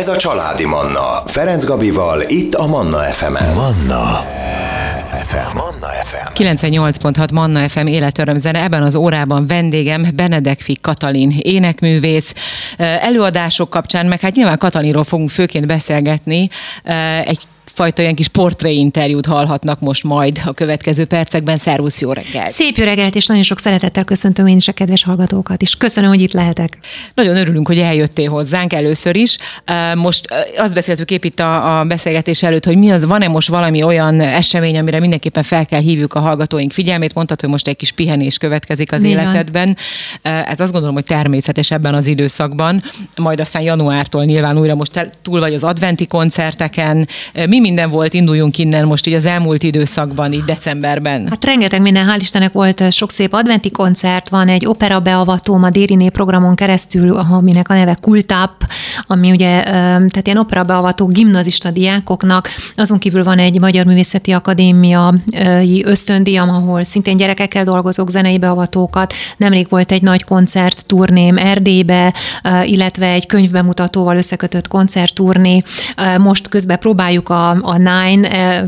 Ez a Családi Manna. Ferenc Gabival, itt a Manna FM-en. Manna FM. Manna FM. 98.6 Manna FM életörömzene. Ebben az órában vendégem Benedek Katalin, énekművész. Előadások kapcsán, meg hát nyilván Katalinról fogunk főként beszélgetni. Egy fajta ilyen kis portréinterjút hallhatnak most majd a következő percekben. Szervusz, jó reggel! Szép jó reggelt, és nagyon sok szeretettel köszöntöm én is a kedves hallgatókat, és köszönöm, hogy itt lehetek. Nagyon örülünk, hogy eljöttél hozzánk először is. Most azt beszéltük épp itt a, a beszélgetés előtt, hogy mi az, van-e most valami olyan esemény, amire mindenképpen fel kell hívjuk a hallgatóink figyelmét. Mondtad, hogy most egy kis pihenés következik az Mi életedben. Ez azt gondolom, hogy természetes ebben az időszakban. Majd aztán januártól nyilván újra most túl vagy az adventi koncerteken. Mi minden volt, induljunk innen most így az elmúlt időszakban, így decemberben? Hát rengeteg minden, hál' Istennek volt sok szép adventi koncert, van egy opera beavatóm a Dériné programon keresztül, aminek a neve Kultap, ami ugye, tehát ilyen opera beavató gimnazista diákoknak, azon kívül van egy Magyar Művészeti Akadémia ösztöndíjam, ahol szintén gyerekekkel dolgozok, zenei beavatókat. Nemrég volt egy nagy koncert turném Erdélybe, illetve egy könyvbemutatóval összekötött koncertturné. Most közben próbáljuk a, a Nine, eh,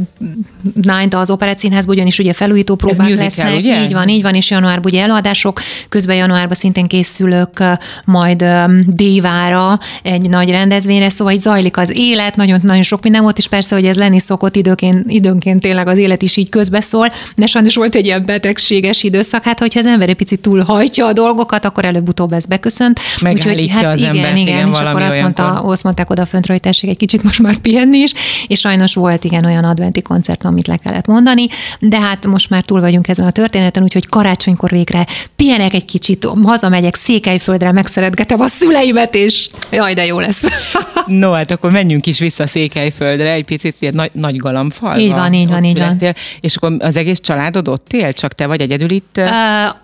Nine-t az Operett Színházban, ugyanis ugye felújító próbák musical, lesznek. Ugye? Így van, így van, és januárban ugye előadások, közben januárban szintén készülök eh, majd um, Dévára egy nagy rendezvényre, szóval így zajlik az élet, nagyon-nagyon sok minden volt, és persze, hogy ez lenni szokott időnként, időnként tényleg az élet is így közbeszól, de sajnos volt egy ilyen betegséges időszak, hát hogyha az ember egy picit túlhajtja a dolgokat, akkor előbb-utóbb ez beköszönt. Úgyhogy hát az igen, embert, igen, igen, és akkor azt, mondta, azt mondták oda fönt hogy egy kicsit most már pihenni is, és sajnos volt igen olyan adventi koncert, amit le kellett mondani, de hát most már túl vagyunk ezen a történeten, úgyhogy karácsonykor végre pihenek egy kicsit, hazamegyek Székelyföldre, megszeretgetem a szüleimet, és jaj, de jó lesz. no, hát akkor menjünk is vissza Székelyföldre, egy picit ilyen nagy, nagy galambfal. Így van, így van, így van. És akkor az egész családod ott él, csak te vagy egyedül itt?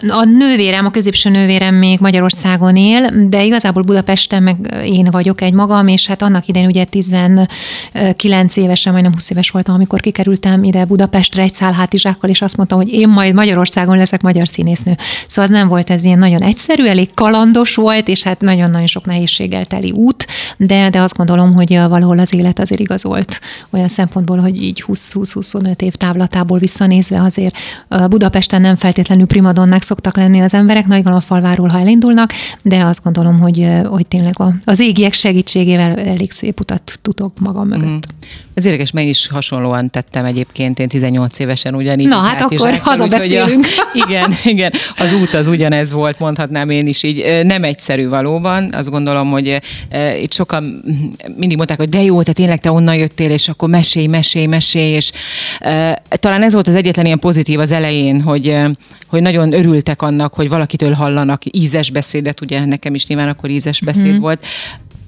A nővérem, a középső nővérem még Magyarországon él, de igazából Budapesten meg én vagyok egy magam, és hát annak idején ugye 19 évesen, majdnem 20 éves voltam, amikor kikerültem ide Budapestre egy szál hátizsákkal, és azt mondtam, hogy én majd Magyarországon leszek magyar színésznő. Szóval az nem volt ez ilyen nagyon egyszerű, elég kalandos volt, és hát nagyon-nagyon sok nehézséggel teli út, de, de azt gondolom, hogy valahol az élet azért igazolt olyan szempontból, hogy így 20-25 év távlatából visszanézve azért Budapesten nem feltétlenül primadonnák szoktak lenni az emberek, nagy falváról, ha elindulnak, de azt gondolom, hogy, hogy tényleg az égiek segítségével elég szép utat tudok magam mögött. Mm. Ez érdekes, meg is hasonlóan tettem egyébként, én 18 évesen ugyanígy. Na hát akkor hazabeszélünk. A, igen, igen, az út az ugyanez volt, mondhatnám én is így. Nem egyszerű valóban, azt gondolom, hogy itt sokan mindig mondták, hogy de jó, te tényleg te onnan jöttél, és akkor mesélj, mesélj, mesélj, és talán ez volt az egyetlen ilyen pozitív az elején, hogy, hogy nagyon örültek annak, hogy valakitől hallanak ízes beszédet, ugye nekem is nyilván akkor ízes beszéd mm. volt,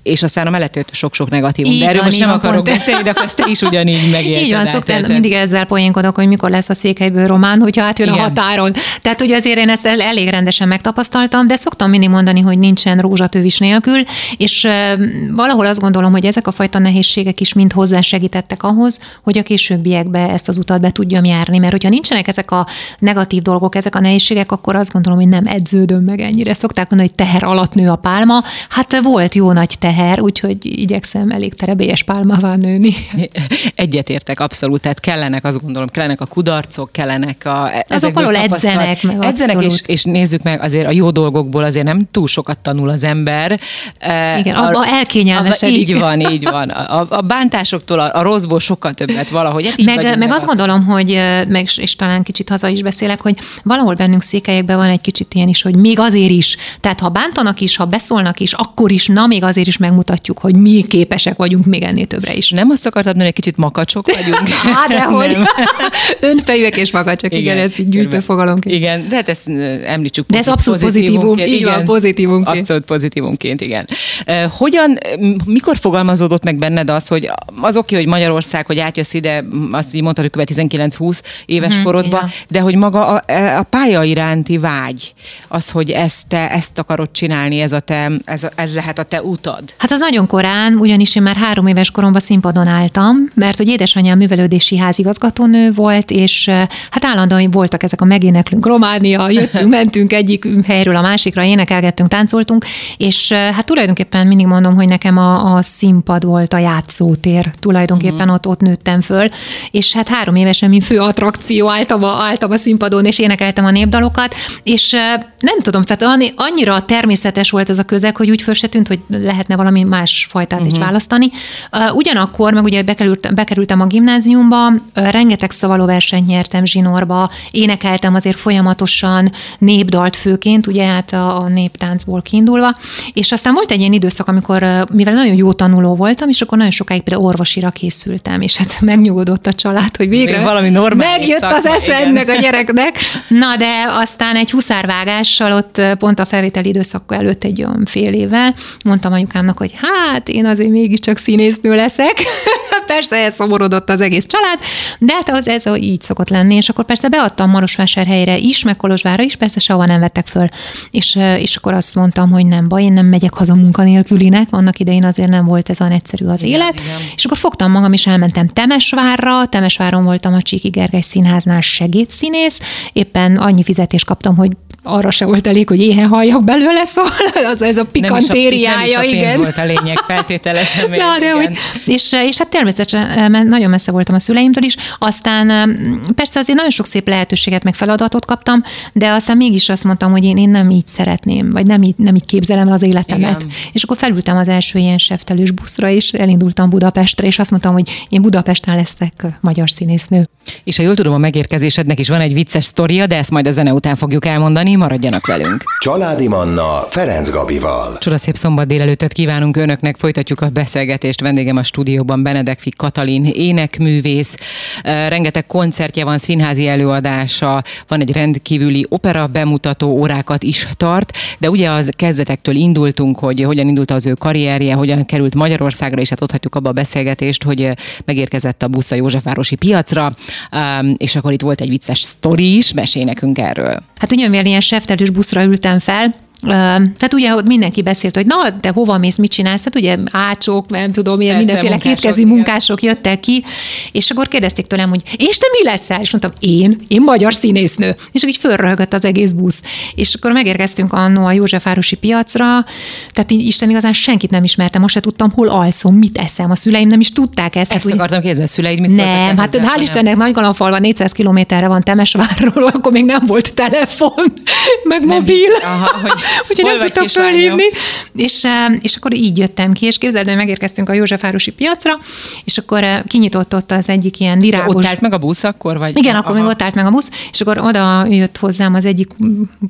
és aztán a mellett sok-sok negatívum. Így de erről van, most nem akarok pont. beszélni, de azt te is ugyanígy megélted. Így van, szoktam, mindig ezzel poénkodok, hogy mikor lesz a székelyből román, hogyha átjön Igen. a határon. Tehát ugye azért én ezt elég rendesen megtapasztaltam, de szoktam mindig mondani, hogy nincsen rózsatövis nélkül, és valahol azt gondolom, hogy ezek a fajta nehézségek is mind hozzásegítettek ahhoz, hogy a későbbiekbe ezt az utat be tudjam járni, mert hogyha nincsenek ezek a negatív dolgok, ezek a nehézségek, akkor azt gondolom, hogy nem edződöm meg ennyire. Szokták mondani, hogy teher alatt nő a pálma. Hát volt jó nagy teher teher, úgyhogy igyekszem elég terebélyes pálmává nőni. Egyetértek abszolút, tehát kellenek, azt gondolom, kellenek a kudarcok, kellenek a... Azok valahol edzenek. Meg edzenek, és, és nézzük meg, azért a jó dolgokból azért nem túl sokat tanul az ember. Igen, a, abba elkényelmesedik. Így van, így van. A, a bántásoktól, a, a rosszból sokkal többet valahogy. Hát meg, meg, meg azt gondolom, hogy, meg, és talán kicsit haza is beszélek, hogy valahol bennünk székelyekben van egy kicsit ilyen is, hogy még azért is. Tehát ha bántanak is, ha beszólnak is, akkor is, na még azért is megmutatjuk, hogy mi képesek vagyunk még ennél többre is. Nem azt akartad mondani, egy kicsit makacsok vagyunk? hát, dehogy. Önfejűek és makacsok, igen, igen ez így gyűjtő fogalomként. Igen, de hát ezt említsük De ez abszolút pozitívum, így van, pozitívumként. Abszolút pozitívumként, igen. Hogyan, mikor fogalmazódott meg benned az, hogy az oké, hogy Magyarország, hogy átjössz ide, azt így mondtad, hogy 19-20 éves hmm, korodba, igen. de hogy maga a, e, a pálya iránti vágy, az, hogy ezt te, ezt akarod csinálni, ez, a te, ez, ez lehet a te utad, Hát az nagyon korán, ugyanis én már három éves koromban színpadon álltam, mert hogy édesanyám művelődési házigazgatónő volt, és hát állandóan voltak ezek a megéneklünk Románia, jöttünk, mentünk egyik helyről a másikra, énekelgettünk, táncoltunk, és hát tulajdonképpen mindig mondom, hogy nekem a, a színpad volt a játszótér, tulajdonképpen mm. ott, ott nőttem föl, és hát három évesen, mint fő attrakció álltam a, álltam a színpadon, és énekeltem a népdalokat, és nem tudom, tehát annyira természetes volt ez a közeg, hogy úgy föl se tűnt, hogy lehetne valami más fajtát uh-huh. is mhm. választani. Ugyanakkor, meg ugye bekerült, bekerültem a gimnáziumba, rengeteg szavaló versenyt nyertem zsinórba, énekeltem azért folyamatosan népdalt főként, ugye hát a, a néptáncból kiindulva, és aztán volt egy ilyen időszak, amikor, mivel nagyon jó tanuló voltam, és akkor nagyon sokáig például orvosira készültem, és hát megnyugodott a család, hogy végre Még valami normális megjött szakma, az esze ennek a gyereknek. Na, de aztán egy huszárvágással ott pont a felvételi időszak előtt egy olyan fél évvel mondtam anyukámnak, hogy hát én azért mégiscsak színésznő leszek. persze elszomorodott az egész család, de hát az ez így szokott lenni, és akkor persze beadtam Marosvásárhelyre is, meg Kolozsvára is, persze sehova nem vettek föl. És, és akkor azt mondtam, hogy nem baj, én nem megyek haza munkanélkülinek, annak idején azért nem volt ez olyan egyszerű az igen, élet. Igen. És akkor fogtam magam, és elmentem Temesvárra, Temesváron voltam a Csíki Gergely Színháznál segédszínész, éppen annyi fizetést kaptam, hogy arra se volt elég, hogy éhen halljak belőle, szóval az, ez a pikantériája, nem is a, igen. Nem volt a lényeg, feltételezem. Na, de hogy, és, és hát természetesen nagyon messze voltam a szüleimtől is, aztán persze azért nagyon sok szép lehetőséget, meg feladatot kaptam, de aztán mégis azt mondtam, hogy én, én nem így szeretném, vagy nem így, nem így képzelem el az életemet. Igen. És akkor felültem az első ilyen seftelős buszra, és elindultam Budapestre, és azt mondtam, hogy én Budapesten leszek magyar színésznő. És ha jól tudom, a megérkezésednek is van egy vicces sztoria, de ezt majd a zene után fogjuk elmondani, maradjanak velünk. Családi Manna Ferenc Gabival. Csodaszép szombat délelőttet kívánunk önöknek, folytatjuk a beszélgetést. Vendégem a stúdióban Benedek Katalin, énekművész. Rengeteg koncertje van, színházi előadása, van egy rendkívüli opera bemutató órákat is tart, de ugye az kezdetektől indultunk, hogy hogyan indult az ő karrierje, hogyan került Magyarországra, és hát ott hagyjuk abba a beszélgetést, hogy megérkezett a busz a Józsefvárosi piacra, és akkor itt volt egy vicces sztori is, mesél nekünk erről. Hát ugye mivel ilyen seftelős buszra ültem fel, tehát ugye hogy mindenki beszélt, hogy na, de hova mész, mit csinálsz? Hát ugye ácsok, nem tudom, ilyen Persze, mindenféle kétkezi munkások jöttek ki, és akkor kérdezték tőlem, hogy és te mi leszel? És mondtam, én, én magyar színésznő. És akkor így fölröhögött az egész busz. És akkor megérkeztünk annó a Józsefvárosi piacra, tehát így Isten igazán senkit nem ismertem, most se tudtam, hol alszom, mit eszem. A szüleim nem is tudták ezt. Ezt hát, akartam kérdezni, a szüleid mit Nem, hát ezzel, hál' Istennek Nagygalamfalva 400 kilométerre van Temesvárról, akkor még nem volt telefon, meg nem mobil. Aha, hogy úgyhogy nem tudtam fölhívni. És, és akkor így jöttem ki, és képzeld, hogy megérkeztünk a Józsefvárosi piacra, és akkor kinyitott ott az egyik ilyen virágos... Ott állt meg a busz akkor? Vagy? Igen, akkor Aha. még ott állt meg a busz, és akkor oda jött hozzám az egyik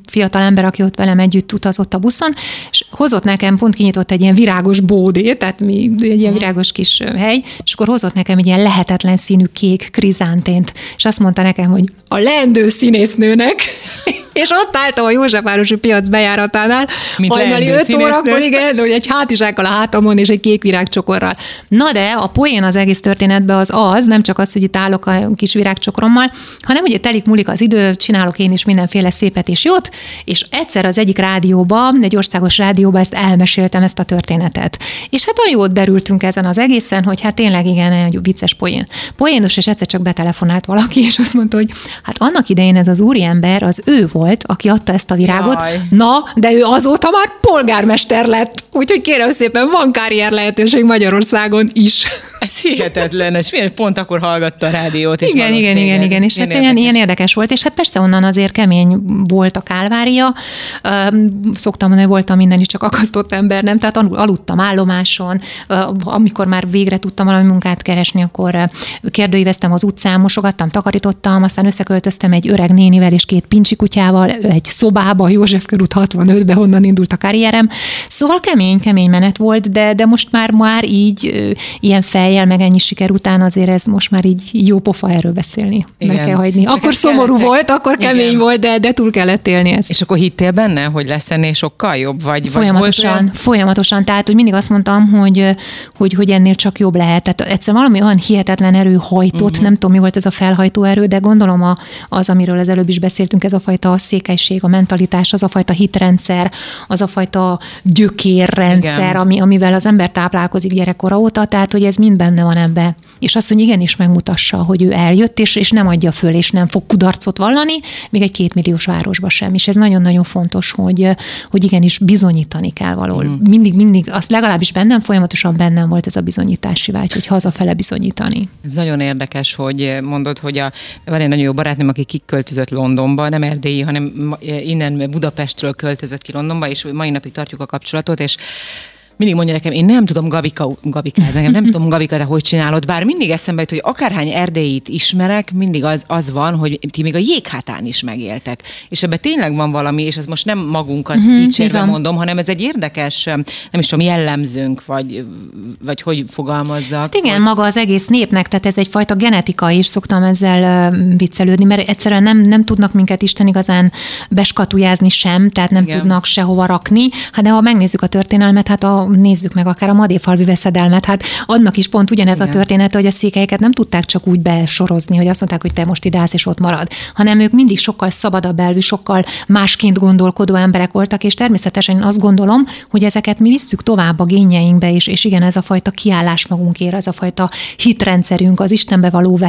fiatal ember, aki ott velem együtt utazott a buszon, és hozott nekem, pont kinyitott egy ilyen virágos bódé, tehát mi, egy ilyen virágos kis hely, és akkor hozott nekem egy ilyen lehetetlen színű kék krizántént, és azt mondta nekem, hogy a lendő színésznőnek, és ott álltam a Józsefvárosi piac bejáratánál, Mint hajnali 5 órakor, igen, hogy egy hátizsákkal a hátamon és egy kék virágcsokorral. Na de a poén az egész történetben az az, nem csak az, hogy itt állok a kis virágcsokrommal, hanem ugye telik múlik az idő, csinálok én is mindenféle szépet és jót, és egyszer az egyik rádióba, egy országos rádióba ezt elmeséltem ezt a történetet. És hát olyan jót derültünk ezen az egészen, hogy hát tényleg igen, egy vicces poén. Poénos, és egyszer csak betelefonált valaki, és azt mondta, hogy hát annak idején ez az úriember, az ő volt, volt, aki adta ezt a virágot. Jaj. Na, de ő azóta már polgármester lett. Úgyhogy kérem szépen, van karrier lehetőség Magyarországon is. Ez hihetetlen, és miért pont akkor hallgatta a rádiót? Igen, igen, igen, igen, és hát ilyen, ilyen érdekes volt, és hát persze onnan azért kemény volt a kálvária. Szoktam mondani, hogy voltam minden is csak akasztott ember, nem? Tehát aludtam állomáson, amikor már végre tudtam valami munkát keresni, akkor kérdőíveztem az utcán, mosogattam, takarítottam, aztán összeköltöztem egy öreg nénivel és két pincsi kutyával egy szobába, József körút 65-be, honnan indult a karrierem. Szóval kemény, kemény menet volt, de, de most már már így ilyen fej fejjel, meg ennyi siker után azért ez most már így jó pofa erről beszélni. Igen. Meg kell hagyni. Akkor Neked szomorú kellettek. volt, akkor kemény Igen. volt, de, de túl kellett élni ezt. És akkor hittél benne, hogy lesz ennél sokkal jobb? Vagy, folyamatosan, vagy folyamatosan. Tehát, hogy mindig azt mondtam, hogy, hogy, hogy ennél csak jobb lehet. Tehát egyszer valami olyan hihetetlen erő hajtott, uh-huh. nem tudom, mi volt ez a felhajtó erő, de gondolom a, az, amiről az előbb is beszéltünk, ez a fajta székelység, a mentalitás, az a fajta hitrendszer, az a fajta gyökérrendszer, ami, amivel az ember táplálkozik gyerekkora óta, tehát hogy ez mind benne van ebbe. És azt, hogy igenis megmutassa, hogy ő eljött, és, és nem adja föl, és nem fog kudarcot vallani, még egy kétmilliós városba sem. És ez nagyon-nagyon fontos, hogy, hogy igenis bizonyítani kell való. Mm. Mindig, mindig, azt legalábbis bennem folyamatosan bennem volt ez a bizonyítási vágy, hogy hazafele bizonyítani. Ez nagyon érdekes, hogy mondod, hogy a, van egy nagyon jó barátnőm, aki kiköltözött Londonba, nem erdélyi, hanem innen Budapestről költözött ki Londonba, és mai napig tartjuk a kapcsolatot, és mindig mondja nekem, én nem tudom Gabika, Gabikázni, nem tudom Gabika, te hogy csinálod, bár mindig eszembe jut, hogy akárhány erdélyit ismerek, mindig az, az van, hogy ti még a jéghátán is megéltek. És ebben tényleg van valami, és ez most nem magunkat uh-huh, dicsérve mondom, hanem ez egy érdekes, nem is tudom, jellemzőnk, vagy, vagy hogy fogalmazzak. Hát igen, hogy... maga az egész népnek, tehát ez egyfajta genetika is, szoktam ezzel viccelődni, mert egyszerűen nem, nem tudnak minket Isten igazán beskatujázni sem, tehát nem igen. tudnak sehova rakni. Hát de ha megnézzük a történelmet, hát a nézzük meg akár a Madéfalvi veszedelmet, hát annak is pont ugyanez Igen. a történet, hogy a székelyeket nem tudták csak úgy besorozni, hogy azt mondták, hogy te most ide állsz és ott marad, hanem ők mindig sokkal szabadabb elvű, sokkal másként gondolkodó emberek voltak, és természetesen én azt gondolom, hogy ezeket mi visszük tovább a génjeinkbe, és, és igen, ez a fajta kiállás magunkért, ez a fajta hitrendszerünk, az Istenbe való,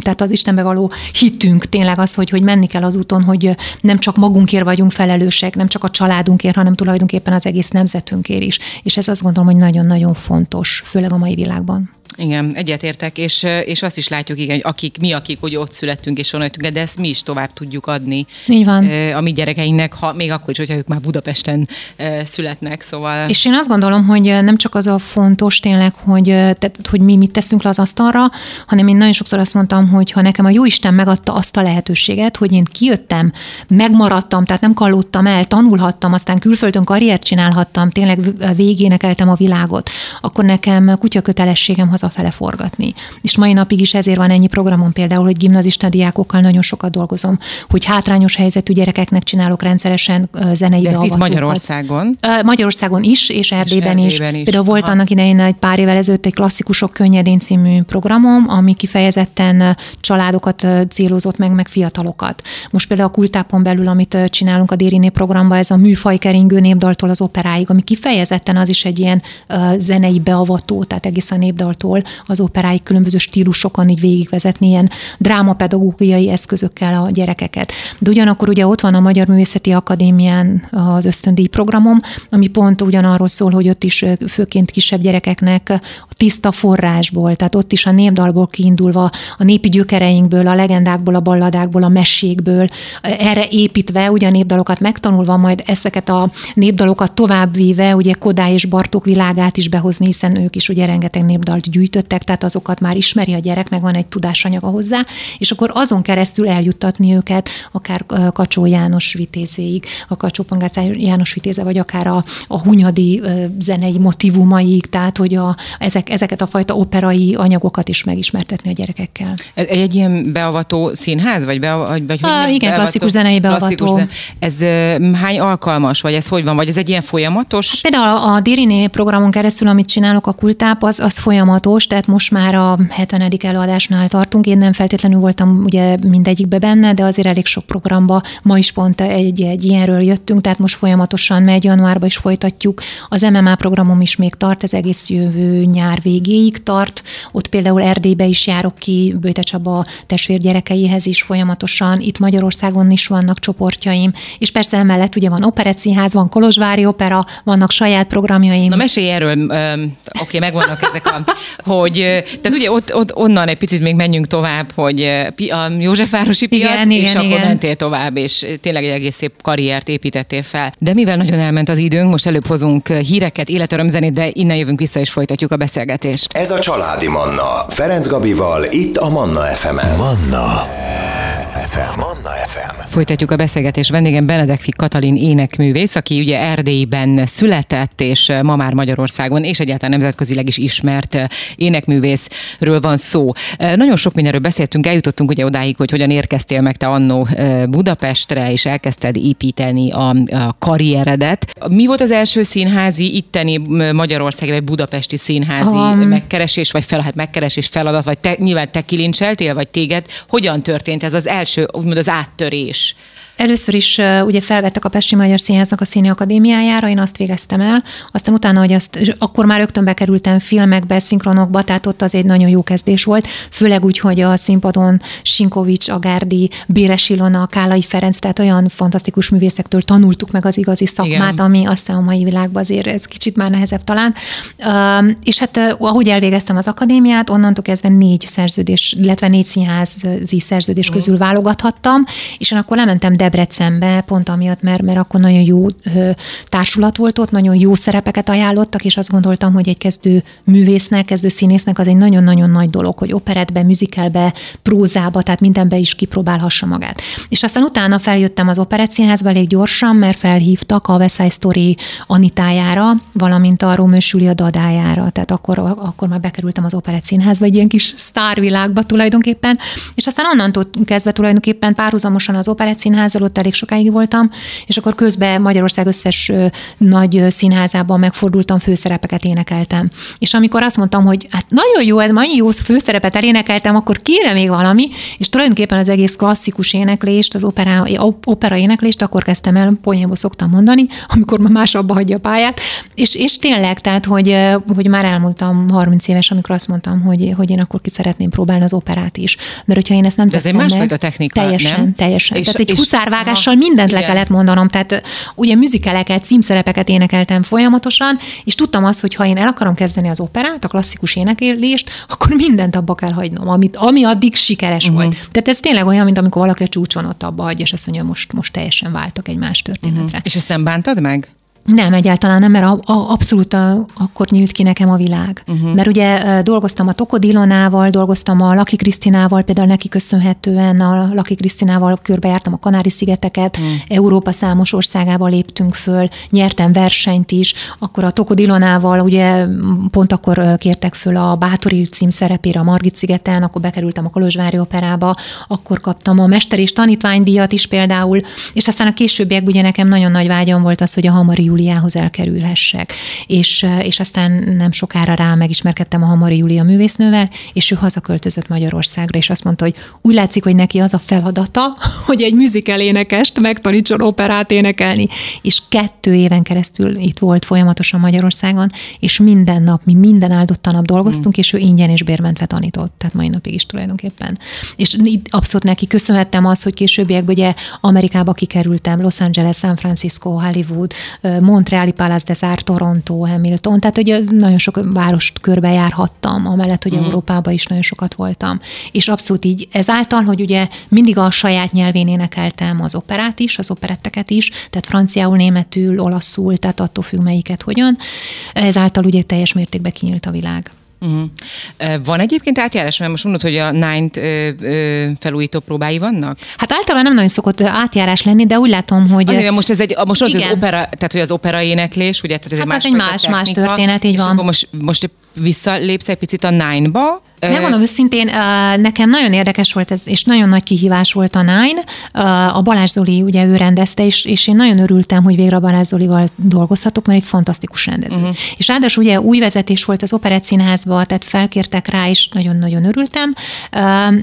tehát az Istenbe való hitünk tényleg az, hogy, hogy menni kell az úton, hogy nem csak magunkért vagyunk felelősek, nem csak a családunkért, hanem tulajdonképpen az egész nemzetünkért is és ez azt gondolom, hogy nagyon-nagyon fontos, főleg a mai világban. Igen, egyetértek, és, és azt is látjuk, igen, hogy akik, mi, akik hogy ott születtünk és onnan jöttünk, de ezt mi is tovább tudjuk adni Így van. a mi gyerekeinknek, ha, még akkor is, hogyha ők már Budapesten születnek, szóval... És én azt gondolom, hogy nem csak az a fontos tényleg, hogy, tehát, hogy mi mit teszünk le az asztalra, hanem én nagyon sokszor azt mondtam, hogy ha nekem a Jóisten megadta azt a lehetőséget, hogy én kijöttem, megmaradtam, tehát nem kallódtam el, tanulhattam, aztán külföldön karriert csinálhattam, tényleg végénekeltem a világot, akkor nekem kutya kötelességem hazafele forgatni. És mai napig is ezért van ennyi programom például, hogy gimnazista diákokkal nagyon sokat dolgozom, hogy hátrányos helyzetű gyerekeknek csinálok rendszeresen zenei De itt Magyarországon? Magyarországon is, és Erdélyben, és is. is. Például volt Aha. annak idején egy pár évvel ezelőtt egy klasszikusok könnyedén című programom, ami kifejezetten családokat célozott meg, meg fiatalokat. Most például a kultápon belül, amit csinálunk a Dériné programba, ez a műfajkeringő népdaltól az operáig, ami kifejezetten az is egy ilyen zenei beavató, tehát egész a népdaltól operától az operáig különböző stílusokon így végigvezetni ilyen drámapedagógiai eszközökkel a gyerekeket. De ugyanakkor ugye ott van a Magyar Művészeti Akadémián az ösztöndíj programom, ami pont ugyanarról szól, hogy ott is főként kisebb gyerekeknek a tiszta forrásból, tehát ott is a népdalból kiindulva, a népi gyökereinkből, a legendákból, a balladákból, a mesékből, erre építve, ugye a népdalokat megtanulva, majd ezeket a népdalokat továbbvíve, ugye Kodály és Bartók világát is behozni, hiszen ők is ugye rengeteg népdalt gyűjtöttek, tehát azokat már ismeri a gyerek, meg van egy tudásanyaga hozzá, és akkor azon keresztül eljuttatni őket akár Kacsó János vitézéig, a Kacsó János vitéze, vagy akár a, a hunyadi zenei motivumaig, tehát hogy a, ezek, ezeket a fajta operai anyagokat is megismertetni a gyerekekkel. Egy, egy ilyen beavató színház, vagy, be, vagy, vagy ha, igen, beavató, klasszikus zenei beavató. Klasszikus zen... Ez hány alkalmas, vagy ez hogy van, vagy ez egy ilyen folyamatos? Például a Diriné programon keresztül, amit csinálok, a kultáp, az, az folyamatos folyamatos, tehát most már a 70. előadásnál tartunk. Én nem feltétlenül voltam ugye mindegyikbe benne, de azért elég sok programba. Ma is pont egy, egy ilyenről jöttünk, tehát most folyamatosan megy, januárban is folytatjuk. Az MMA programom is még tart, ez egész jövő nyár végéig tart. Ott például Erdélybe is járok ki, Bőte Csaba testvér gyerekeihez is folyamatosan. Itt Magyarországon is vannak csoportjaim, és persze emellett ugye van operetszínház, van Kolozsvári opera, vannak saját programjaim. Na mesélj erről, oké, okay, megvannak ezek a hogy, tehát ugye ott, ott onnan egy picit még menjünk tovább, hogy a Józsefvárosi piac, igen, és igen, akkor igen. mentél tovább, és tényleg egy egész szép karriert építettél fel. De mivel nagyon elment az időnk, most előbb hozunk híreket, életörömzenét, de innen jövünk vissza, és folytatjuk a beszélgetést. Ez a Családi Manna. Ferenc Gabival, itt a Manna FM-en. Manna FM. Manna FM. Folytatjuk a beszélgetést. Vendégem Benedekfi Katalin énekművész, aki ugye Erdélyben született, és ma már Magyarországon, és egyáltalán nemzetközileg is ismert énekművészről van szó. Nagyon sok mindenről beszéltünk, eljutottunk ugye odáig, hogy hogyan érkeztél meg te annó Budapestre, és elkezdted építeni a, a karrieredet. Mi volt az első színházi itteni Magyarországi vagy budapesti színházi um, megkeresés, vagy fel, hát megkeresés feladat, vagy te, nyilván te kilincseltél, vagy téged? Hogyan történt ez az első, úgymond az áttörés? Először is ugye felvettek a Pesti Magyar Színháznak a Színi Akadémiájára, én azt végeztem el, aztán utána, hogy azt, akkor már rögtön bekerültem filmekbe, szinkronokba, tehát ott az egy nagyon jó kezdés volt, főleg úgy, hogy a színpadon Sinkovics, Agárdi, Béres Ilona, Kálai Ferenc, tehát olyan fantasztikus művészektől tanultuk meg az igazi szakmát, Igen. ami azt hiszem a mai világban azért ez kicsit már nehezebb talán. És hát ahogy elvégeztem az akadémiát, onnantól kezdve négy szerződés, illetve négy színházi szerződés közül válogathattam, és én akkor lementem Debrecenbe, pont amiatt, mert, mert akkor nagyon jó társulat volt ott, nagyon jó szerepeket ajánlottak, és azt gondoltam, hogy egy kezdő művésznek, kezdő színésznek az egy nagyon-nagyon nagy dolog, hogy operetbe, műzikelbe, prózába, tehát mindenbe is kipróbálhassa magát. És aztán utána feljöttem az Operett Színházba elég gyorsan, mert felhívtak a West Side Story Anitájára, valamint a Rómő Júlia dadájára, tehát akkor, akkor már bekerültem az Operett Színházba, egy ilyen kis sztárvilágba tulajdonképpen, és aztán onnantól kezdve tulajdonképpen párhuzamosan az Operett ott elég sokáig voltam, és akkor közben Magyarország összes nagy színházában megfordultam, főszerepeket énekeltem. És amikor azt mondtam, hogy hát nagyon jó, ez nagyon jó főszerepet elénekeltem, akkor kére még valami, és tulajdonképpen az egész klasszikus éneklést, az opera, opera éneklést akkor kezdtem el, ponyából szoktam mondani, amikor már más abba hagyja a pályát, és, és tényleg, tehát, hogy, hogy már elmúltam 30 éves, amikor azt mondtam, hogy, hogy én akkor ki szeretném próbálni az operát is. Mert hogyha én ezt nem De teszem ez egy meg, technika, teljesen, nem? teljesen. És, Tehát egy és, huszárvágással mindent igen. le kellett mondanom. Tehát ugye műzikeleket, címszerepeket énekeltem folyamatosan, és tudtam azt, hogy ha én el akarom kezdeni az operát, a klasszikus énekelést, akkor mindent abba kell hagynom, amit, ami addig sikeres uh-huh. volt. Tehát ez tényleg olyan, mint amikor valaki a csúcson ott abba hagyja, és azt mondja, most, most teljesen váltok egy más történetre. Uh-huh. És ezt nem bántad meg? Nem, egyáltalán nem, mert a, a, abszolút a, akkor nyílt ki nekem a világ. Uh-huh. Mert ugye dolgoztam a Tokod Ilonával, dolgoztam a Laki Krisztinával, például neki köszönhetően a Laki Krisztinával körbejártam a Kanári-szigeteket, uh-huh. Európa számos országába léptünk föl, nyertem versenyt is, akkor a Tokod Ilonával ugye pont akkor kértek föl a Bátori cím szerepére a Margit szigeten, akkor bekerültem a Kolozsvári Operába, akkor kaptam a Mester és Tanítványdíjat is például, és aztán a későbbiek ugye nekem nagyon nagy vágyam volt az, hogy a Hamari Júliához elkerülhessek. És, és aztán nem sokára rá megismerkedtem a Hamari Júlia művésznővel, és ő hazaköltözött Magyarországra, és azt mondta, hogy úgy látszik, hogy neki az a feladata, hogy egy musical énekest megtanítson operát énekelni. És kettő éven keresztül itt volt folyamatosan Magyarországon, és minden nap, mi minden áldott nap dolgoztunk, mm. és ő ingyen és bérmentve tanított, tehát mai napig is tulajdonképpen. És abszolút neki köszönhettem az, hogy későbbiekben ugye Amerikába kikerültem, Los Angeles, San Francisco, Hollywood, Montreali Palace des Arts, Toronto, Hamilton, tehát ugye nagyon sok várost körbejárhattam, amellett, hogy uh-huh. Európában is nagyon sokat voltam. És abszolút így ezáltal, hogy ugye mindig a saját nyelvén énekeltem az operát is, az operetteket is, tehát franciául, németül, olaszul, tehát attól függ melyiket hogyan. Ezáltal ugye teljes mértékben kinyílt a világ. Uh-huh. Van egyébként átjárás, mert most mondod, hogy a Nine-t felújító próbái vannak? Hát általában nem nagyon szokott átjárás lenni, de úgy látom, hogy... Azért, most ez egy, most mondod, az opera, tehát hogy az opera éneklés, ugye? Tehát ez hát egy más, egy más, más történet, így van. most, most visszalépsz egy picit a Nine-ba, Megmondom őszintén, nekem nagyon érdekes volt ez, és nagyon nagy kihívás volt a Nine. A Balázs Zoli, ugye ő rendezte, és, és én nagyon örültem, hogy végre a Balázs Zolival dolgozhatok, mert egy fantasztikus rendező. Uh-huh. És ráadásul ugye új vezetés volt az Operett Színházba, tehát felkértek rá, és nagyon-nagyon örültem.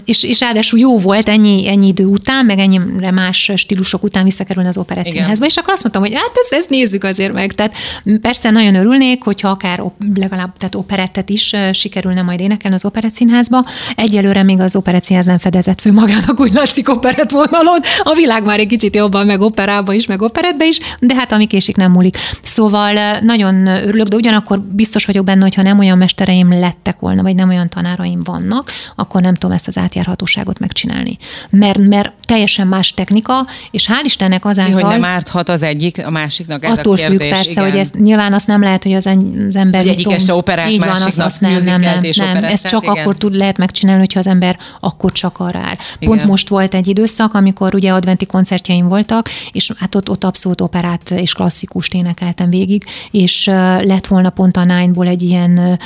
És, és ráadásul jó volt ennyi, ennyi idő után, meg ennyire más stílusok után visszakerülni az Operett Igen. Színházba, és akkor azt mondtam, hogy hát ezt, ezt nézzük azért meg. Tehát persze nagyon örülnék, hogyha akár legalább tehát operettet is sikerülne majd énekelni az Operett Operettszínházba. Egyelőre még az Operettszínház nem fedezett fő magának, úgy látszik operett vonalon. A világ már egy kicsit jobban meg operába is, meg operetbe is, de hát ami késik nem múlik. Szóval nagyon örülök, de ugyanakkor biztos vagyok benne, hogy ha nem olyan mestereim lettek volna, vagy nem olyan tanáraim vannak, akkor nem tudom ezt az átjárhatóságot megcsinálni. Mert, mert teljesen más technika, és hál' Istennek azáltal... Hogy nem árthat az egyik a másiknak, ez attól a kérdés. függ persze, igen. hogy ez nyilván azt nem lehet, hogy az, az ember... Hogy egyik este operát, van, másiknak azt nem, nem, nem, nem. Ezt csak igen. akkor tud, lehet megcsinálni, hogyha az ember akkor csak arra áll. Pont Igen. most volt egy időszak, amikor ugye adventi koncertjeim voltak, és hát ott, ott abszolút operát és klasszikust énekeltem végig, és lett volna pont a Nine-ból egy ilyen,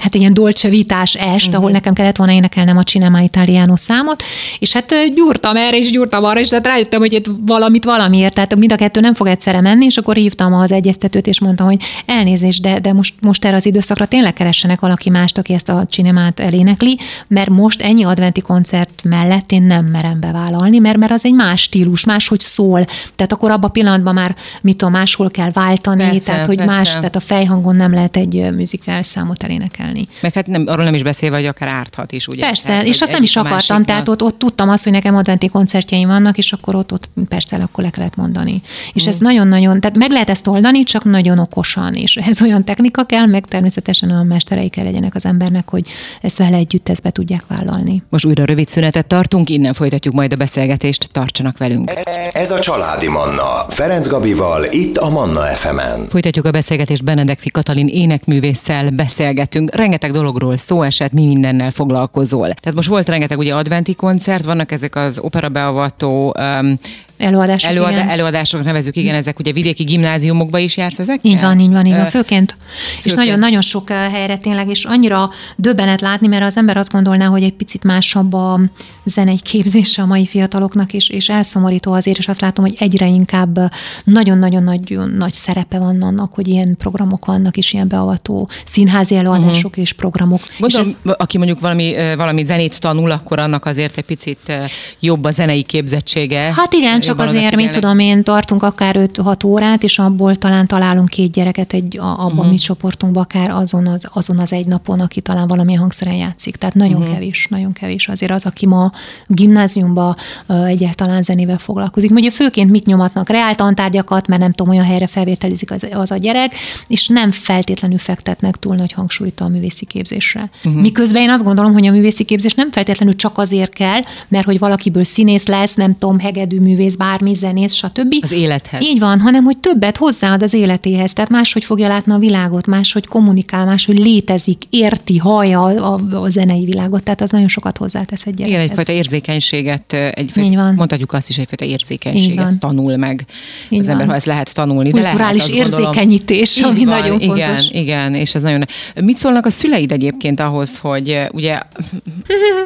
hát ilyen dolce vitás est, uh-huh. ahol nekem kellett volna énekelnem a Cinema Italiano számot, és hát gyúrtam erre, és gyúrtam arra, és tehát rájöttem, hogy itt valamit valamiért, tehát mind a kettő nem fog egyszerre menni, és akkor hívtam az egyeztetőt, és mondtam, hogy elnézést, de, de most, most erre az időszakra tényleg keressenek valaki mást, aki ezt a cinemát elénekli, mert most ennyi adventi koncert mellett én nem merem bevállalni, mert, mert az egy más stílus, máshogy szól. Tehát akkor abban a pillanatban már, mit tudom, máshol kell váltani, Persze, tehát hogy persze. más, tehát a fejhangon nem lehet egy musical számot elénekelni. Meg hát nem, arról nem is beszélve, hogy akár árthat is, ugye? Persze, Tehát, és azt nem is akartam, másiknak- tehát ott, ott tudtam azt, hogy nekem adventi koncertjeim vannak, és akkor ott, ott persze akkor le kellett mondani. És Mm. ez nagyon-nagyon, tehát meg lehet ezt oldani, csak nagyon okosan, és ez olyan technika kell, meg természetesen a mesterei kell legyenek az embernek, hogy ezt vele együtt ezt be tudják vállalni. Most újra rövid szünetet tartunk, innen folytatjuk majd a beszélgetést, tartsanak velünk. Ez a Családi Manna. Ferenc Gabival, itt a Manna FM-en. Folytatjuk a beszélgetést Benedek Katalin énekművésszel beszélgetünk. Rengeteg dologról szó esett, mi mindennel foglalkozol. Tehát most volt rengeteg ugye adventi koncert, vannak ezek az operabeavató um, Előadások, előad, igen. előadások nevezük, igen, ezek ugye vidéki gimnáziumokba is játsz ezekkel? Így van, így van, így van, Ö, főként. És főként. nagyon-nagyon sok helyre tényleg, és annyira döbbenet látni, mert az ember azt gondolná, hogy egy picit másabb a zenei képzése a mai fiataloknak, és, és elszomorító azért, és azt látom, hogy egyre inkább nagyon-nagyon nagy, nagy szerepe van annak, hogy ilyen programok vannak, és ilyen beavató színházi előadások uh-huh. És programok. Gondolom, és ez, aki mondjuk valami, valami zenét tanul, akkor annak azért egy picit jobb a zenei képzettsége. Hát igen, csak azért, mit odafigyelnek. tudom én, tartunk akár 5-6 órát, és abból talán találunk két gyereket egy, abban uh-huh. mi csoportunkban, akár azon az, azon az egy napon, aki talán valamilyen hangszeren játszik. Tehát nagyon uh-huh. kevés, nagyon kevés. Azért az, aki ma gimnáziumban uh, egyáltalán zenével foglalkozik. Ugye főként mit nyomatnak? Reáltantárgyakat, mert nem tudom, olyan helyre felvételizik az, az a gyerek, és nem feltétlenül fektetnek túl nagy hangsúlyt a művészi képzésre. Uh-huh. Miközben én azt gondolom, hogy a művészi képzés nem feltétlenül csak azért kell, mert hogy valakiből színész lesz, nem tudom, hegedű művész, bármi zenész, stb. Az élethez. Így van, hanem hogy többet hozzáad az életéhez, tehát máshogy fogja látni a világot, máshogy kommunikál, máshogy létezik, érti, hallja a, a, a zenei világot, tehát az nagyon sokat hozzátesz egy Igen, gyerekhez. egyfajta érzékenységet, egy, Így van. mondhatjuk azt is, egyfajta érzékenységet tanul meg Így az ember, van. ha ezt lehet tanulni. De Kulturális lehet, azt gondolom- érzékenyítés, ami van, nagyon igen, fontos. Igen, és ez nagyon... Mit szólnak a szüleid egyébként ahhoz, hogy ugye...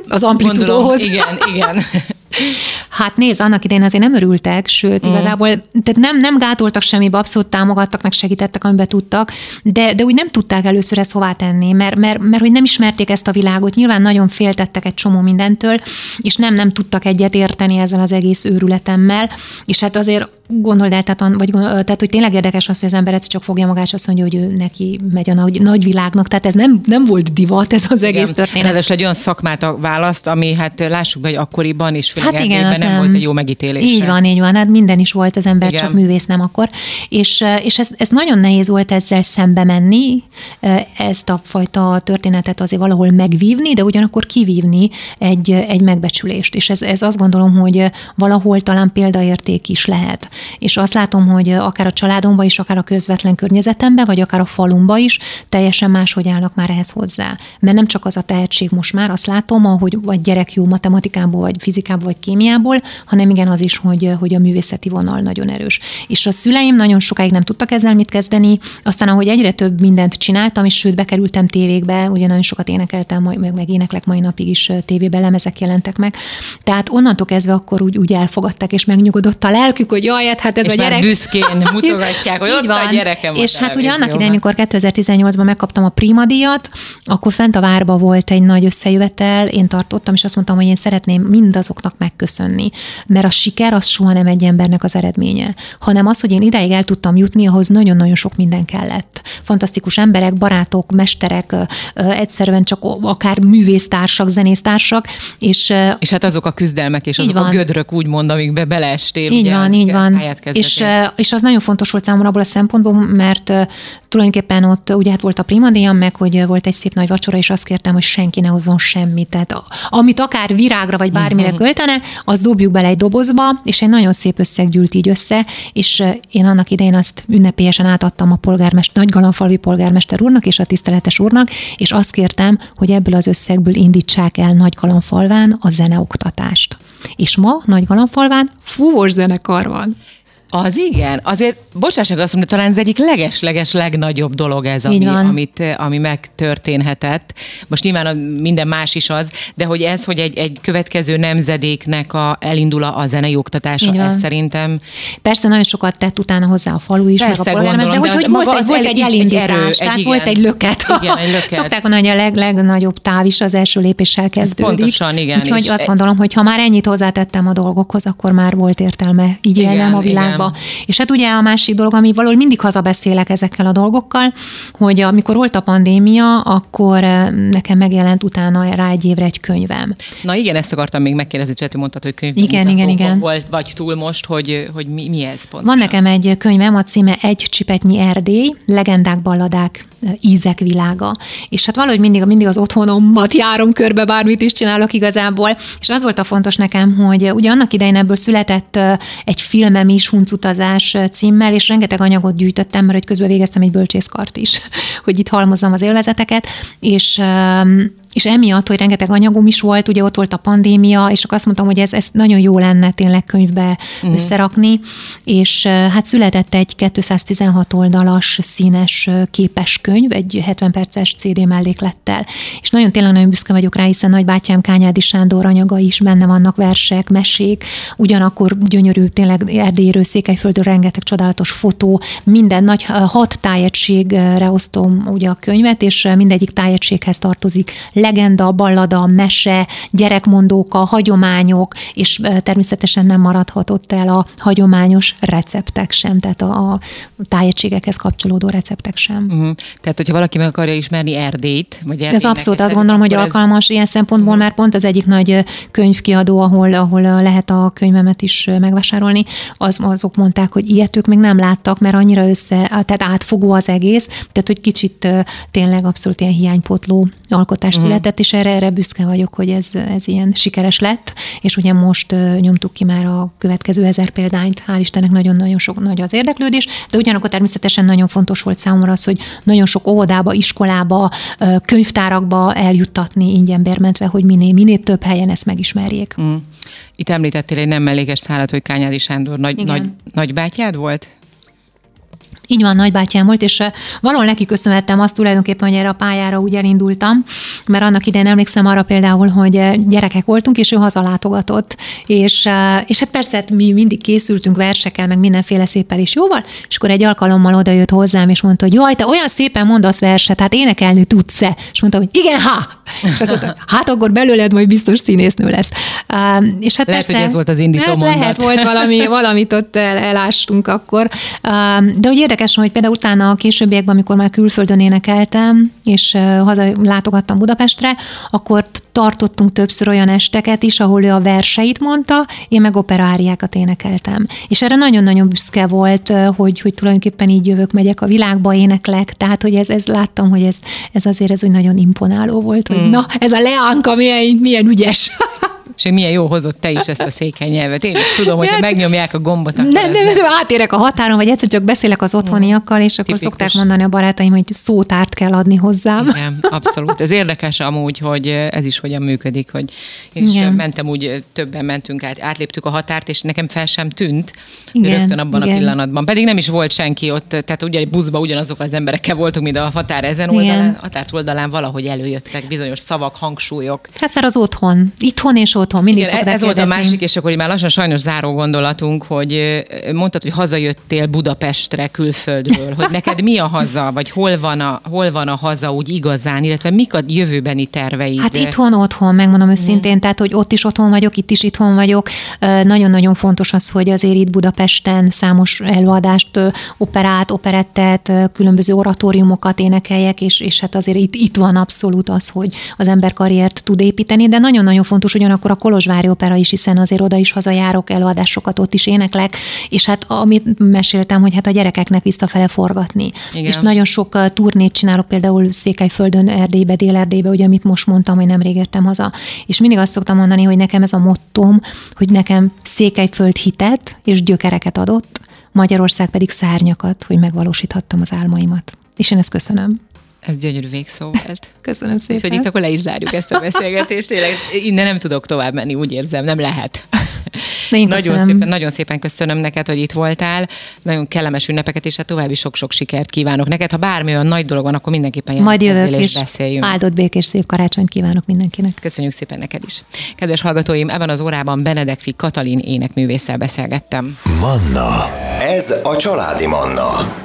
Az Gondolom, amplitudóhoz. igen, igen. Hát nézd, annak idején azért nem örültek, sőt, mm. igazából tehát nem, nem gátoltak semmibe, abszolút támogattak, meg segítettek, amiben tudtak, de, de úgy nem tudták először ezt hová tenni, mert, mert, mert hogy nem ismerték ezt a világot, nyilván nagyon féltettek egy csomó mindentől, és nem, nem tudtak egyet érteni ezzel az egész őrületemmel, és hát azért gondold el, tehát, vagy, tehát, hogy tényleg érdekes az, hogy az ember egyszer csak fogja magát, és azt mondja, hogy ő neki megy a nagy, nagy világnak, tehát ez nem, nem volt divat, ez az egész Igen. történet. Ráadásul egy olyan szakmát a választ, ami hát lássuk hogy akkoriban is Hát igen, az nem, nem. volt egy jó megítélés. Így van, így van, hát minden is volt az ember, Igen. csak művész nem akkor. És, és ez, ez nagyon nehéz volt ezzel szembe menni, ezt a fajta történetet azért valahol megvívni, de ugyanakkor kivívni egy, egy megbecsülést. És ez, ez azt gondolom, hogy valahol talán példaérték is lehet. És azt látom, hogy akár a családomban is, akár a közvetlen környezetemben, vagy akár a falumba is teljesen máshogy állnak már ehhez hozzá. Mert nem csak az a tehetség most már, azt látom, ahogy vagy gyerek jó matematikából, vagy fizikából, vagy kémiából, hanem igen az is, hogy, hogy a művészeti vonal nagyon erős. És a szüleim nagyon sokáig nem tudtak ezzel mit kezdeni, aztán ahogy egyre több mindent csináltam, és sőt bekerültem tévékbe, ugye nagyon sokat énekeltem, majd- meg, meg éneklek mai napig is ö, tévében, lemezek jelentek meg. Tehát onnantól kezdve akkor úgy, úgy elfogadták, és megnyugodott a lelkük, hogy jaj, hát ez és a gyerek. büszkén mutogatják, hogy Így ott a gyerekem És hát ugye annak idején, amikor 2018-ban megkaptam a Prima díjat, akkor fent a várba volt egy nagy összejövetel, én tartottam, és azt mondtam, hogy én szeretném mindazoknak tudnak megköszönni. Mert a siker az soha nem egy embernek az eredménye, hanem az, hogy én ideig el tudtam jutni, ahhoz nagyon-nagyon sok minden kellett. Fantasztikus emberek, barátok, mesterek, egyszerűen csak akár művésztársak, zenésztársak, és... És hát azok a küzdelmek és azok van. a gödrök, úgymond, amikbe beleestél. Így ugye, van, így van. És, és az nagyon fontos volt számomra abból a szempontból, mert tulajdonképpen ott ugye hát volt a primadéjam, meg hogy volt egy szép nagy vacsora, és azt kértem, hogy senki ne hozzon semmit. Tehát amit akár virágra vagy bármire uh-huh. Költene, az dobjuk bele egy dobozba, és egy nagyon szép összeg gyűlt így össze, és én annak idején azt ünnepélyesen átadtam a polgármester, Nagygalamfalvi polgármester úrnak és a tiszteletes úrnak, és azt kértem, hogy ebből az összegből indítsák el Nagygalamfalván a zeneoktatást. És ma Nagygalamfalván fúvós zenekar van. Az igen, azért, bocsássak azt mondom, talán ez egyik leges-leges legnagyobb dolog ez, ami, amit, ami megtörténhetett. Most nyilván a, minden más is az, de hogy ez, hogy egy, egy következő nemzedéknek a, elindul a zenei oktatása, ez szerintem... Persze nagyon sokat tett utána hozzá a falu is, Persze, meg a gondolom, de, de hogy, hogy volt, egy, volt egy elindítás, egy erő, tehát egy, volt egy löket. Igen, egy löket. Szokták mondani, hogy a leg, legnagyobb táv is az első lépéssel kezdődik. Ez pontosan, igen. Úgyhogy azt gondolom, hogy ha már ennyit hozzátettem a dolgokhoz, akkor már volt értelme így élnem a világba. Igen. És hát ugye a másik dolog, ami valahol mindig hazabeszélek ezekkel a dolgokkal, hogy amikor volt a pandémia, akkor eh, nekem megjelent utána rá egy évre egy könyvem. Na igen, ezt akartam még megkérdezni, Cseti mondtad, hogy könyv. Igen, igen, igen. Volt, vagy túl most, hogy, hogy mi, mi ez pont. Van nekem egy könyvem, a címe Egy csipetnyi Erdély, legendák, balladák, ízek világa. És hát valahogy mindig, mindig az otthonomat járom körbe, bármit is csinálok igazából. És az volt a fontos nekem, hogy ugye annak idején ebből született egy filmem is, Huncutazás, címmel, és rengeteg anyagot gyűjtöttem, mert hogy közben végeztem egy bölcsészkart is, hogy itt halmozzam az élvezeteket, és és emiatt, hogy rengeteg anyagom is volt, ugye ott volt a pandémia, és akkor azt mondtam, hogy ez, ez nagyon jó lenne tényleg könyvbe uh-huh. összerakni, és hát született egy 216 oldalas színes képes könyv, egy 70 perces CD melléklettel, és nagyon tényleg nagyon büszke vagyok rá, hiszen nagybátyám Kányádi Sándor anyaga is benne vannak, versek, mesék, ugyanakkor gyönyörű, tényleg Erdélyről, Székelyföldről rengeteg csodálatos fotó, minden nagy hat tájegységre osztom ugye a könyvet, és mindegyik tájegységhez tartozik legenda, ballada, mese, gyerekmondók, a hagyományok, és természetesen nem maradhatott el a hagyományos receptek sem, tehát a, a tájegységekhez kapcsolódó receptek sem. Uh-huh. Tehát, hogyha valaki meg akarja ismerni Erdélyt, vagy Ez abszolút azt gondolom, hogy alkalmas ez... ilyen szempontból, uh-huh. mert pont az egyik nagy könyvkiadó, ahol, ahol lehet a könyvemet is megvásárolni, az, azok mondták, hogy ilyet ők még nem láttak, mert annyira össze, tehát átfogó az egész, tehát hogy kicsit tényleg abszolút ilyen hiánypotló alkotás uh-huh született, és erre, erre büszke vagyok, hogy ez, ez ilyen sikeres lett, és ugye most nyomtuk ki már a következő ezer példányt, hál' Istennek nagyon-nagyon sok nagy az érdeklődés, de ugyanakkor természetesen nagyon fontos volt számomra az, hogy nagyon sok óvodába, iskolába, könyvtárakba eljuttatni ingyen bérmentve, hogy minél, minél több helyen ezt megismerjék. Mm. Itt említettél egy nem mellékes szállat, hogy Kányádi Sándor nagy, nagy, nagybátyád volt? Így van, nagybátyám volt, és valahol neki köszönhettem azt tulajdonképpen, hogy erre a pályára úgy elindultam, mert annak idején emlékszem arra például, hogy gyerekek voltunk, és ő hazalátogatott, és, és hát persze hát mi mindig készültünk versekkel, meg mindenféle széppel is jóval, és akkor egy alkalommal oda jött hozzám, és mondta, hogy jaj, te olyan szépen mondasz verset, hát énekelni tudsz-e? És mondta, hogy igen, ha! És azt mondta, hát akkor belőled majd biztos színésznő lesz. És hát lehet, persze, hogy ez volt az indító hát mondat. Lehet, volt valami, valamit ott el, elástunk akkor. De hogy érdekes, hogy például utána a későbbiekben, amikor már külföldön énekeltem, és haza látogattam Budapestre, akkor tartottunk többször olyan esteket is, ahol ő a verseit mondta, én meg operáriákat énekeltem. És erre nagyon-nagyon büszke volt, hogy, hogy tulajdonképpen így jövök, megyek a világba, éneklek, tehát hogy ez, ez láttam, hogy ez, ez azért ez úgy nagyon imponáló volt, hogy mm. na, ez a leánka milyen, milyen ügyes. És hogy milyen jó hozott te is ezt a székely nyelvet. Én tudom, hogy ha megnyomják a gombot, akkor nem, nem, nem, átérek a határon, vagy egyszer csak beszélek az otthoniakkal, és akkor Tipikus. szokták mondani a barátaim, hogy szótárt kell adni hozzám. Igen, abszolút. Ez érdekes amúgy, hogy ez is hogyan működik, hogy én is Igen. mentem úgy, többen mentünk át, átléptük a határt, és nekem fel sem tűnt Igen. rögtön abban Igen. a pillanatban. Pedig nem is volt senki ott, tehát ugye buszba ugyanazok az emberekkel voltunk, mint a határ ezen oldalán, határt oldalán valahogy előjöttek bizonyos szavak, hangsúlyok. Hát mert az otthon. Itthon és otthon, mindig Igen, ez volt a másik, és akkor már lassan sajnos záró gondolatunk, hogy mondtad, hogy hazajöttél Budapestre külföldről, hogy neked mi a haza, vagy hol van a, hol van a haza úgy igazán, illetve mik a jövőbeni terveid? Hát itthon, otthon, megmondom őszintén, tehát hogy ott is otthon vagyok, itt is itthon vagyok. Nagyon-nagyon fontos az, hogy azért itt Budapesten számos előadást, operát, operettet, különböző oratóriumokat énekeljek, és, és hát azért itt, itt van abszolút az, hogy az ember karriert tud építeni, de nagyon-nagyon fontos ugyanakkor a Kolozsvári Opera is, hiszen azért oda is hazajárok, előadásokat ott is éneklek, és hát amit meséltem, hogy hát a gyerekeknek visszafele forgatni. Igen. És nagyon sok turnét csinálok, például Székelyföldön, Erdélybe, Dél-Erdélybe, ugye amit most mondtam, hogy nemrég értem haza. És mindig azt szoktam mondani, hogy nekem ez a mottom, hogy nekem Székelyföld hitet és gyökereket adott, Magyarország pedig szárnyakat, hogy megvalósíthattam az álmaimat. És én ezt köszönöm. Ez gyönyörű végszó volt. Köszönöm szépen. Úgyhogy itt akkor le is zárjuk ezt a beszélgetést. Tényleg innen nem tudok tovább menni, úgy érzem, nem lehet. Én nagyon szépen, nagyon szépen köszönöm neked, hogy itt voltál. Nagyon kellemes ünnepeket, és hát további sok-sok sikert kívánok neked. Ha bármi olyan nagy dolog van, akkor mindenképpen Majd jövök, és beszéljünk. Áldott békés szép karácsonyt kívánok mindenkinek. Köszönjük szépen neked is. Kedves hallgatóim, ebben az órában Benedekfi Katalin énekművésszel beszélgettem. Manna. Ez a családi Manna.